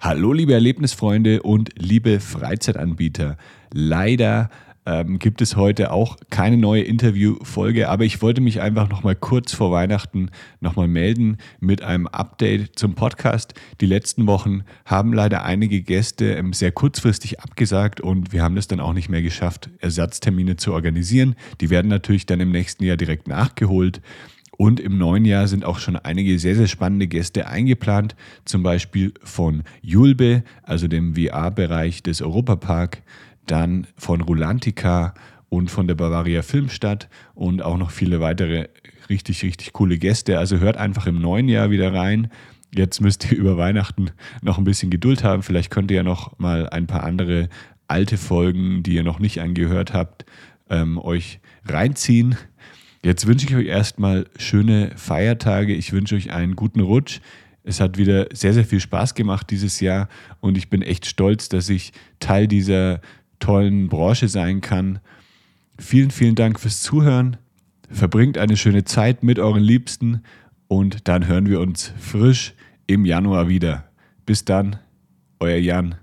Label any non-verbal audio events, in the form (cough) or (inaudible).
Hallo liebe Erlebnisfreunde und liebe Freizeitanbieter. Leider ähm, gibt es heute auch keine neue Interviewfolge, aber ich wollte mich einfach nochmal kurz vor Weihnachten nochmal melden mit einem Update zum Podcast. Die letzten Wochen haben leider einige Gäste ähm, sehr kurzfristig abgesagt und wir haben es dann auch nicht mehr geschafft, Ersatztermine zu organisieren. Die werden natürlich dann im nächsten Jahr direkt nachgeholt. Und im neuen Jahr sind auch schon einige sehr, sehr spannende Gäste eingeplant, zum Beispiel von Julbe, also dem VR-Bereich des Europapark, dann von Rulantica und von der Bavaria Filmstadt und auch noch viele weitere richtig, richtig coole Gäste. Also hört einfach im neuen Jahr wieder rein. Jetzt müsst ihr (laughs) über Weihnachten noch ein bisschen Geduld haben. Vielleicht könnt ihr ja noch mal ein paar andere alte Folgen, die ihr noch nicht angehört habt, ähm, euch reinziehen. Jetzt wünsche ich euch erstmal schöne Feiertage. Ich wünsche euch einen guten Rutsch. Es hat wieder sehr, sehr viel Spaß gemacht dieses Jahr und ich bin echt stolz, dass ich Teil dieser tollen Branche sein kann. Vielen, vielen Dank fürs Zuhören. Verbringt eine schöne Zeit mit euren Liebsten und dann hören wir uns frisch im Januar wieder. Bis dann, euer Jan.